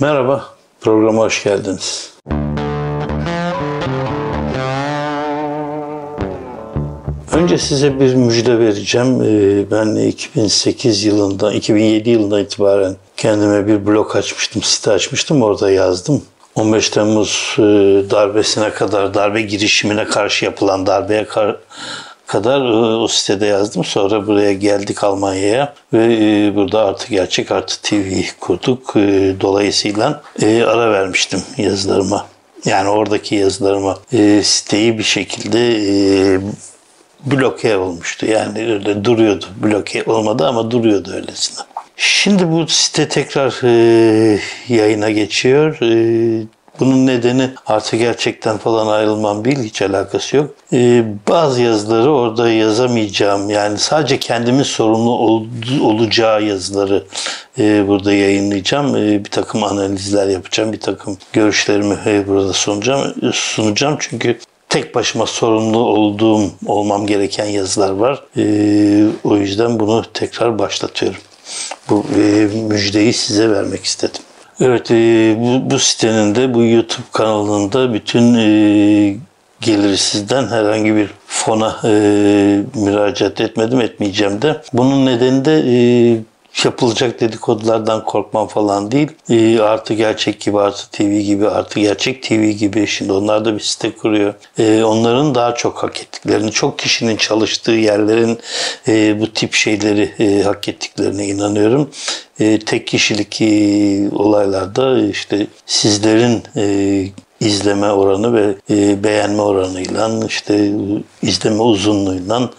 Merhaba, programa hoş geldiniz. Önce size bir müjde vereceğim. Ee, Ben 2008 yılında, 2007 yılında itibaren kendime bir blog açmıştım, site açmıştım. Orada yazdım. 15 Temmuz e, darbesine kadar, darbe girişimine karşı yapılan darbeye kar- kadar e, o sitede yazdım. Sonra buraya geldik Almanya'ya ve e, burada Artı Gerçek Artı TV kurduk. E, Dolayısıyla ara vermiştim yazılarıma. Yani oradaki yazılarıma siteyi bir şekilde bloke olmuştu. Yani öyle duruyordu. Bloke olmadı ama duruyordu öylesine. Şimdi bu site tekrar yayına geçiyor. E, bunun nedeni artık gerçekten falan ayrılmam değil, hiç alakası yok. E, bazı yazıları orada yazamayacağım. Yani sadece kendimin sorumlu ol- olacağı yazıları e, burada yayınlayacağım. E, bir takım analizler yapacağım, bir takım görüşlerimi e, burada sunacağım. sunacağım. Çünkü tek başıma sorumlu olduğum, olmam gereken yazılar var. Ee, o yüzden bunu tekrar başlatıyorum. Bu e, müjdeyi size vermek istedim. Evet, e, bu, bu sitenin de, bu YouTube kanalında bütün e, geliri sizden herhangi bir fona e, müracaat etmedim, etmeyeceğim de. Bunun nedeni de e, yapılacak dedikodulardan korkmam falan değil. E, artı gerçek gibi, artı TV gibi, artı gerçek TV gibi. Şimdi onlar da bir site kuruyor. E, onların daha çok hak ettiklerini, çok kişinin çalıştığı yerlerin e, bu tip şeyleri e, hak ettiklerine inanıyorum. E, tek kişilik e, olaylarda işte sizlerin e, izleme oranı ve e, beğenme oranıyla işte izleme uzunluğuyla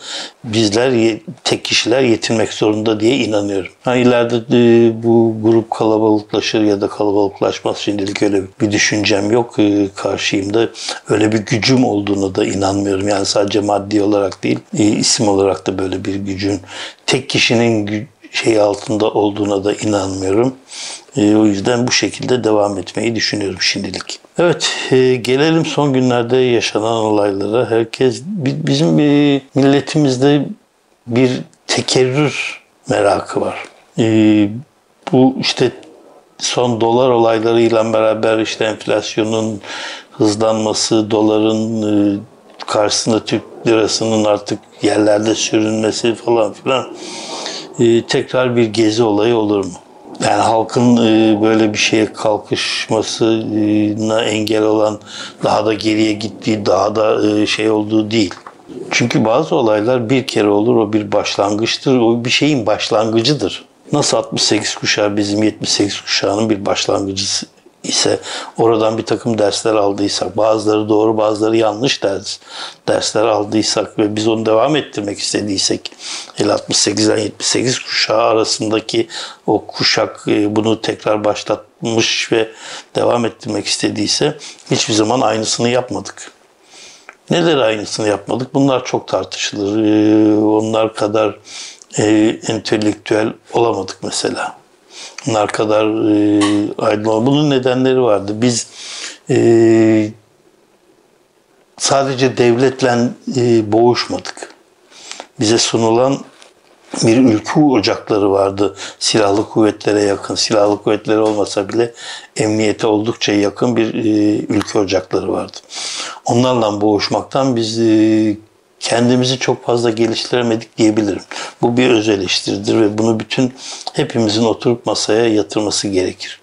bizler tek kişiler yetinmek zorunda diye inanıyorum. Ha, ileride e, bu grup kalabalıklaşır ya da kalabalıklaşmaz şimdilik öyle bir düşüncem yok. E, karşıyım da öyle bir gücüm olduğunu da inanmıyorum. Yani sadece maddi olarak değil e, isim olarak da böyle bir gücün tek kişinin gü- şey altında olduğuna da inanmıyorum. E, o yüzden bu şekilde devam etmeyi düşünüyorum şimdilik. Evet, e, gelelim son günlerde yaşanan olaylara. Herkes, bi- bizim e, milletimizde bir tekerrür merakı var. E, bu işte son dolar olaylarıyla beraber işte enflasyonun hızlanması, doların e, karşısında Türk lirasının artık yerlerde sürünmesi falan filan e, tekrar bir gezi olayı olur mu? Yani halkın e, böyle bir şeye kalkışmasına engel olan daha da geriye gittiği, daha da e, şey olduğu değil. Çünkü bazı olaylar bir kere olur, o bir başlangıçtır, o bir şeyin başlangıcıdır. Nasıl 68 kuşağı bizim 78 kuşağının bir başlangıcı ise oradan bir takım dersler aldıysak, bazıları doğru bazıları yanlış ders, dersler aldıysak ve biz onu devam ettirmek istediysek, el 68'den 78 kuşağı arasındaki o kuşak e, bunu tekrar başlatmış ve devam ettirmek istediyse hiçbir zaman aynısını yapmadık. Neler aynısını yapmadık? Bunlar çok tartışılır. Ee, onlar kadar e, entelektüel olamadık mesela. Onlar kadar e, aydın. Bunun nedenleri vardı. Biz e, sadece devletle e, boğuşmadık. Bize sunulan bir ülke ocakları vardı. Silahlı kuvvetlere yakın, silahlı kuvvetleri olmasa bile emniyete oldukça yakın bir e, ülke ocakları vardı. Onlarla boğuşmaktan biz e, kendimizi çok fazla geliştiremedik diyebilirim. Bu bir öz eleştiridir ve bunu bütün hepimizin oturup masaya yatırması gerekir.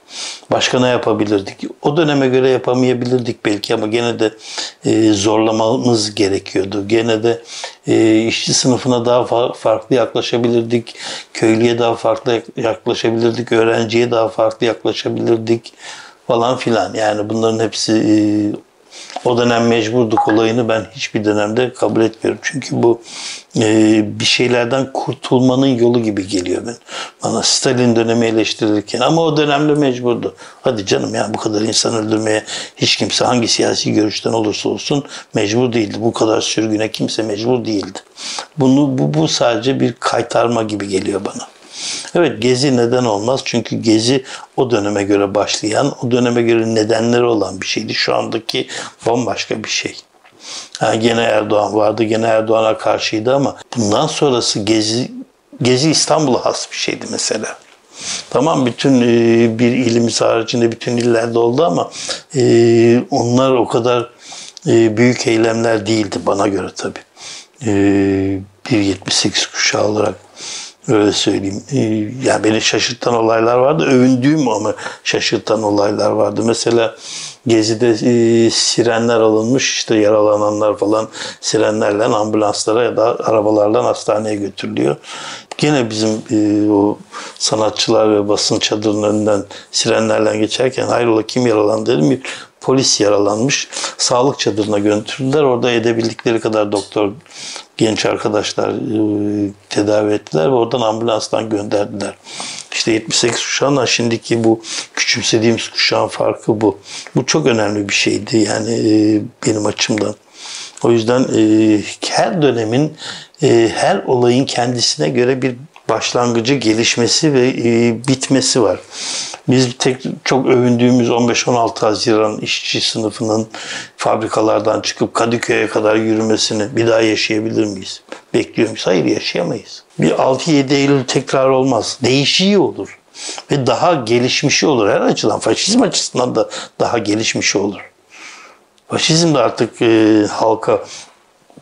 Başka ne yapabilirdik? O döneme göre yapamayabilirdik belki ama gene de e, zorlamamız gerekiyordu. Gene de e, işçi sınıfına daha fa- farklı yaklaşabilirdik. Köylüye daha farklı yaklaşabilirdik. Öğrenciye daha farklı yaklaşabilirdik falan filan. Yani bunların hepsi e, o dönem mecburduk olayını ben hiçbir dönemde kabul etmiyorum. Çünkü bu e, bir şeylerden kurtulmanın yolu gibi geliyor ben. Bana Stalin dönemi eleştirilirken ama o dönemde mecburdu. Hadi canım ya bu kadar insan öldürmeye hiç kimse hangi siyasi görüşten olursa olsun mecbur değildi. Bu kadar sürgüne kimse mecbur değildi. Bunu bu, bu sadece bir kaytarma gibi geliyor bana. Evet Gezi neden olmaz? Çünkü Gezi o döneme göre başlayan, o döneme göre nedenleri olan bir şeydi. Şu andaki bambaşka bir şey. Ha, gene Erdoğan vardı, gene Erdoğan'a karşıydı ama bundan sonrası Gezi, Gezi İstanbul'a has bir şeydi mesela. Tamam bütün e, bir ilimiz haricinde bütün illerde oldu ama e, onlar o kadar e, büyük eylemler değildi bana göre tabii. E, bir 78 kuşağı olarak öyle söyleyeyim. E, yani beni şaşırtan olaylar vardı. Övündüğüm ama şaşırtan olaylar vardı. Mesela Gezi'de e, sirenler alınmış işte yaralananlar falan sirenlerle ambulanslara ya da arabalardan hastaneye götürülüyor. Gene bizim e, o sanatçılar ve basın çadırının önünden sirenlerle geçerken hayrola kim yaralandı dedim. Polis yaralanmış. Sağlık çadırına götürdüler. Orada edebildikleri kadar doktor genç arkadaşlar e, tedavi ettiler ve oradan ambulanstan gönderdiler. İşte 78 kuşağından şimdiki bu küçümsediğimiz kuşağın farkı bu. Bu çok önemli bir şeydi yani e, benim açımdan. O yüzden e, her dönemin, her olayın kendisine göre bir başlangıcı, gelişmesi ve e, bitmesi var. Biz tek çok övündüğümüz 15-16 Haziran işçi sınıfının fabrikalardan çıkıp Kadıköy'e kadar yürümesini bir daha yaşayabilir miyiz? Bekliyor muyuz? Hayır yaşayamayız. Bir 6-7 Eylül tekrar olmaz. Değişiği olur. Ve daha gelişmişi olur her açıdan. Faşizm açısından da daha gelişmişi olur. Faşizm de artık e, halka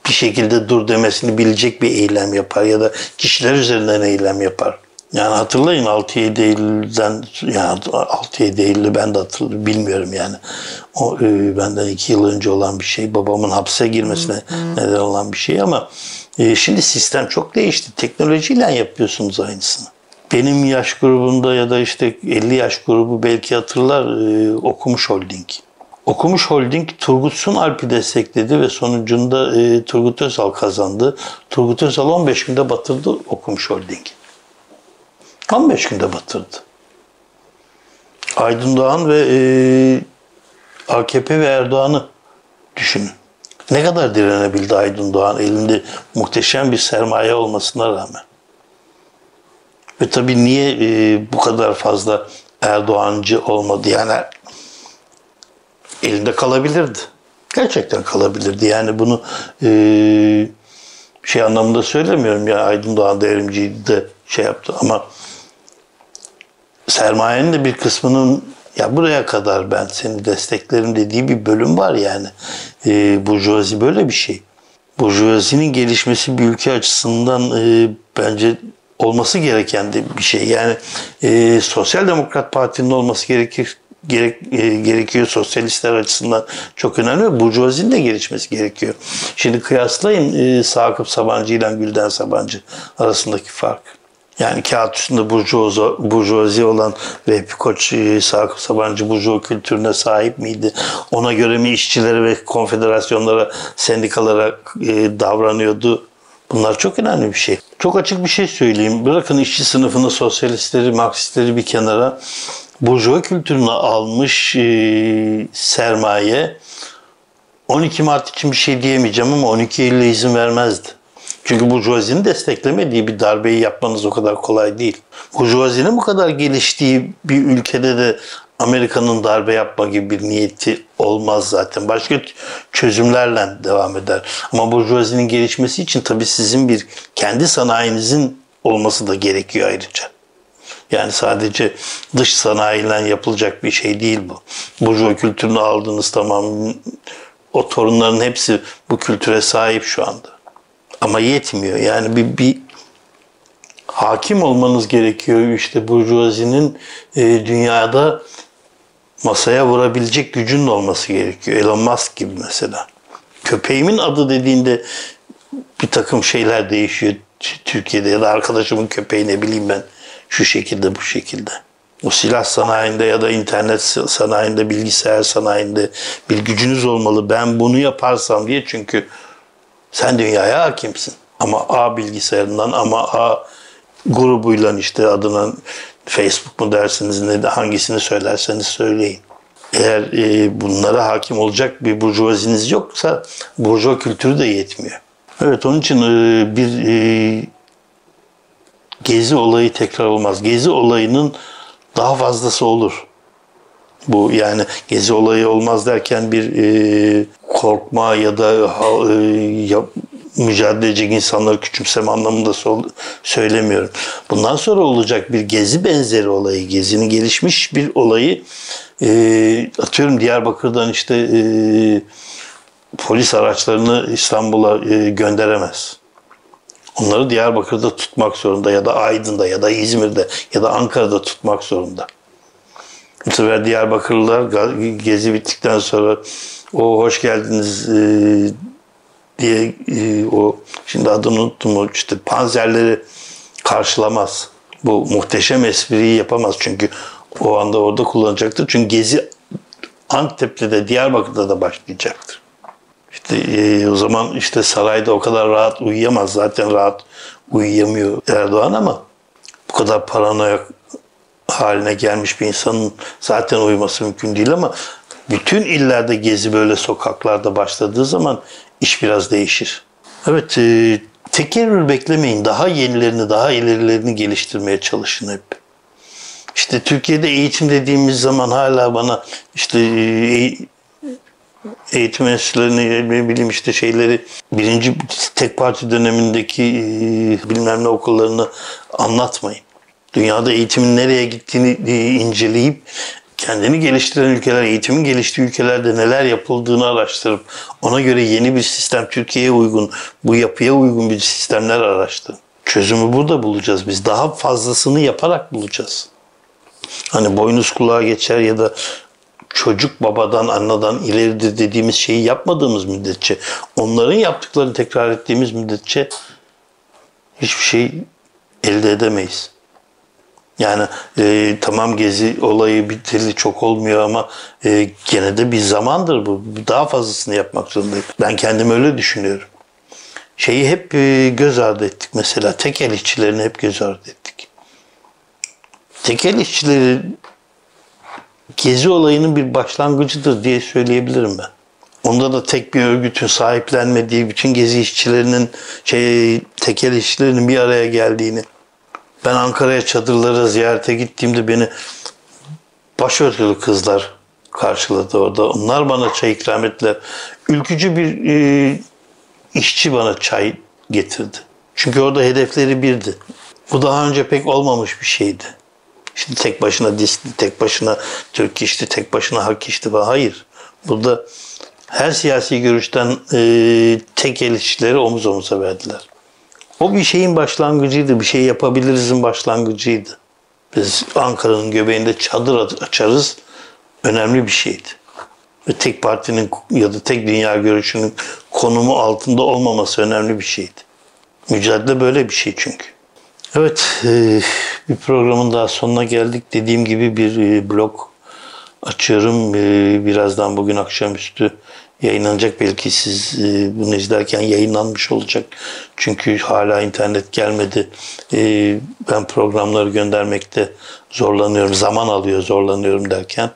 bir şekilde dur demesini bilecek bir eylem yapar ya da kişiler üzerinden eylem yapar. Yani hatırlayın 6-7 Eylül'den yani 6-7 Eylül'ü ben de hatırlıyorum bilmiyorum yani. O e, benden iki yıl önce olan bir şey. Babamın hapse girmesine hmm. neden olan bir şey ama e, şimdi sistem çok değişti. Teknolojiyle yapıyorsunuz aynısını. Benim yaş grubunda ya da işte 50 yaş grubu belki hatırlar e, okumuş holding. Okumuş Holding Turgut Sunalp'i destekledi ve sonucunda e, Turgut Özal kazandı. Turgut Özal 15 günde batırdı Okumuş Holding. 15 günde batırdı. Aydın Doğan ve e, AKP ve Erdoğan'ı düşünün. Ne kadar direnebildi Aydın Doğan elinde muhteşem bir sermaye olmasına rağmen. Ve tabii niye e, bu kadar fazla Erdoğancı olmadı? Yani elinde kalabilirdi. Gerçekten kalabilirdi. Yani bunu e, şey anlamında söylemiyorum ya Aydın Doğan devrimciyi de şey yaptı ama sermayenin de bir kısmının ya buraya kadar ben seni desteklerim dediği bir bölüm var yani. E, burjuvazi böyle bir şey. Burjuvazinin gelişmesi bir ülke açısından e, bence olması gereken de bir şey. Yani e, Sosyal Demokrat Parti'nin olması gerekir gerek, e, gerekiyor sosyalistler açısından çok önemli. Burjuvazinin de gelişmesi gerekiyor. Şimdi kıyaslayın e, Sakıp Sabancı ile Gülden Sabancı arasındaki fark. Yani kağıt üstünde burjuvazi, burjuvazi olan Vehbi Koç, e, Sakıp Sabancı burjuva kültürüne sahip miydi? Ona göre mi işçilere ve konfederasyonlara, sendikalara e, davranıyordu? Bunlar çok önemli bir şey. Çok açık bir şey söyleyeyim. Bırakın işçi sınıfını, sosyalistleri, Marksistleri bir kenara burjuva kültürünü almış e, sermaye 12 Mart için bir şey diyemeyeceğim ama 12 Eylül'e izin vermezdi. Çünkü burjuvazinin desteklemediği bir darbeyi yapmanız o kadar kolay değil. Burjuvazinin bu kadar geliştiği bir ülkede de Amerika'nın darbe yapma gibi bir niyeti olmaz zaten. Başka çözümlerle devam eder. Ama burjuvazinin gelişmesi için tabii sizin bir kendi sanayinizin olması da gerekiyor ayrıca. Yani sadece dış sanayiyle yapılacak bir şey değil bu. Burjuva kültürünü aldığınız tamam o torunların hepsi bu kültüre sahip şu anda. Ama yetmiyor. Yani bir, bir hakim olmanız gerekiyor. İşte burjuvazinin e, dünyada masaya vurabilecek gücün olması gerekiyor. Elon Musk gibi mesela. Köpeğimin adı dediğinde bir takım şeyler değişiyor Türkiye'de ya da arkadaşımın köpeği ne bileyim ben şu şekilde bu şekilde. O silah sanayinde ya da internet sanayinde, bilgisayar sanayinde bir gücünüz olmalı. Ben bunu yaparsam diye çünkü sen dünyaya hakimsin. Ama A bilgisayarından ama A grubuyla işte adına Facebook mu dersiniz ne de hangisini söylerseniz söyleyin. Eğer e, bunlara hakim olacak bir burjuvaziniz yoksa burjuva kültürü de yetmiyor. Evet onun için e, bir e, gezi olayı tekrar olmaz. Gezi olayının daha fazlası olur. Bu yani gezi olayı olmaz derken bir e, korkma ya da e, ya, mücadele edecek insanları küçümseme anlamında söylemiyorum. Bundan sonra olacak bir gezi benzeri olayı, gezinin gelişmiş bir olayı e, atıyorum Diyarbakır'dan işte e, polis araçlarını İstanbul'a e, gönderemez. Onları Diyarbakır'da tutmak zorunda ya da Aydın'da ya da İzmir'de ya da Ankara'da tutmak zorunda. Bu sefer Diyarbakırlılar gezi bittikten sonra o hoş geldiniz e, diye e, o şimdi adını unuttum o işte panzerleri karşılamaz. Bu muhteşem espriyi yapamaz çünkü o anda orada kullanacaktır. Çünkü gezi Antep'te de Diyarbakır'da da başlayacaktır. E, o zaman işte sarayda o kadar rahat uyuyamaz. Zaten rahat uyuyamıyor Erdoğan ama bu kadar paranoyak haline gelmiş bir insanın zaten uyuması mümkün değil ama bütün illerde gezi böyle sokaklarda başladığı zaman iş biraz değişir. Evet, e, tekerrür beklemeyin. Daha yenilerini, daha ilerilerini geliştirmeye çalışın hep. İşte Türkiye'de eğitim dediğimiz zaman hala bana işte e, eğitim enstitülerini ne bileyim işte şeyleri birinci tek parti dönemindeki e, bilmem ne okullarını anlatmayın. Dünyada eğitimin nereye gittiğini e, inceleyip kendini geliştiren ülkeler, eğitimin geliştiği ülkelerde neler yapıldığını araştırıp ona göre yeni bir sistem Türkiye'ye uygun, bu yapıya uygun bir sistemler araştırın. Çözümü burada bulacağız biz. Daha fazlasını yaparak bulacağız. Hani boynuz kulağa geçer ya da çocuk babadan annadan ileridir dediğimiz şeyi yapmadığımız müddetçe, onların yaptıklarını tekrar ettiğimiz müddetçe hiçbir şey elde edemeyiz. Yani e, tamam gezi olayı biteli çok olmuyor ama e, gene de bir zamandır bu. Daha fazlasını yapmak zorundayız. Ben kendim öyle düşünüyorum. Şeyi hep e, göz ardı ettik mesela. Tekel işçilerini hep göz ardı ettik. Tekel işçileri gezi olayının bir başlangıcıdır diye söyleyebilirim ben. Onda da tek bir örgütün sahiplenmediği, bütün gezi işçilerinin, şey, tekel işçilerinin bir araya geldiğini, ben Ankara'ya çadırlara ziyarete gittiğimde beni başörtülü kızlar karşıladı orada. Onlar bana çay ikram ettiler. Ülkücü bir e, işçi bana çay getirdi. Çünkü orada hedefleri birdi. Bu daha önce pek olmamış bir şeydi. İşte tek başına diskli, tek başına Türk işti, tek başına hak işti falan. Hayır. Burada her siyasi görüşten e, tek el işçileri omuz omuza verdiler. O bir şeyin başlangıcıydı. Bir şey yapabilirizin başlangıcıydı. Biz Ankara'nın göbeğinde çadır açarız. Önemli bir şeydi. Ve tek partinin ya da tek dünya görüşünün konumu altında olmaması önemli bir şeydi. Mücadele böyle bir şey çünkü. Evet, e, bir programın daha sonuna geldik. Dediğim gibi bir e, blog açıyorum. E, birazdan bugün akşamüstü yayınlanacak. Belki siz bunu izlerken yayınlanmış olacak. Çünkü hala internet gelmedi. Ben programları göndermekte zorlanıyorum. Zaman alıyor zorlanıyorum derken.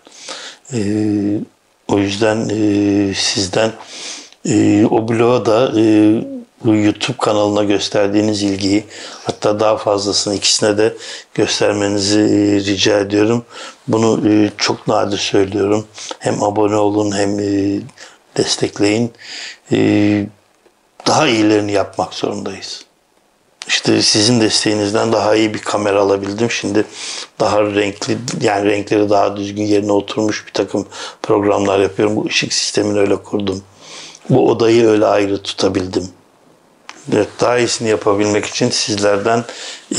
O yüzden sizden o bloğa da bu YouTube kanalına gösterdiğiniz ilgiyi hatta daha fazlasını ikisine de göstermenizi e, rica ediyorum. Bunu e, çok nadir söylüyorum. Hem abone olun hem e, destekleyin. Daha iyilerini yapmak zorundayız. İşte sizin desteğinizden daha iyi bir kamera alabildim. Şimdi daha renkli yani renkleri daha düzgün yerine oturmuş bir takım programlar yapıyorum. Bu ışık sistemini öyle kurdum. Bu odayı öyle ayrı tutabildim. Evet, daha iyisini yapabilmek için sizlerden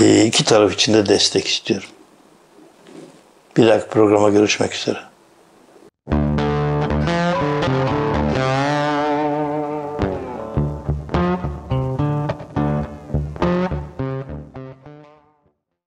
e, iki taraf için de destek istiyorum. Bir dahaki programa görüşmek üzere.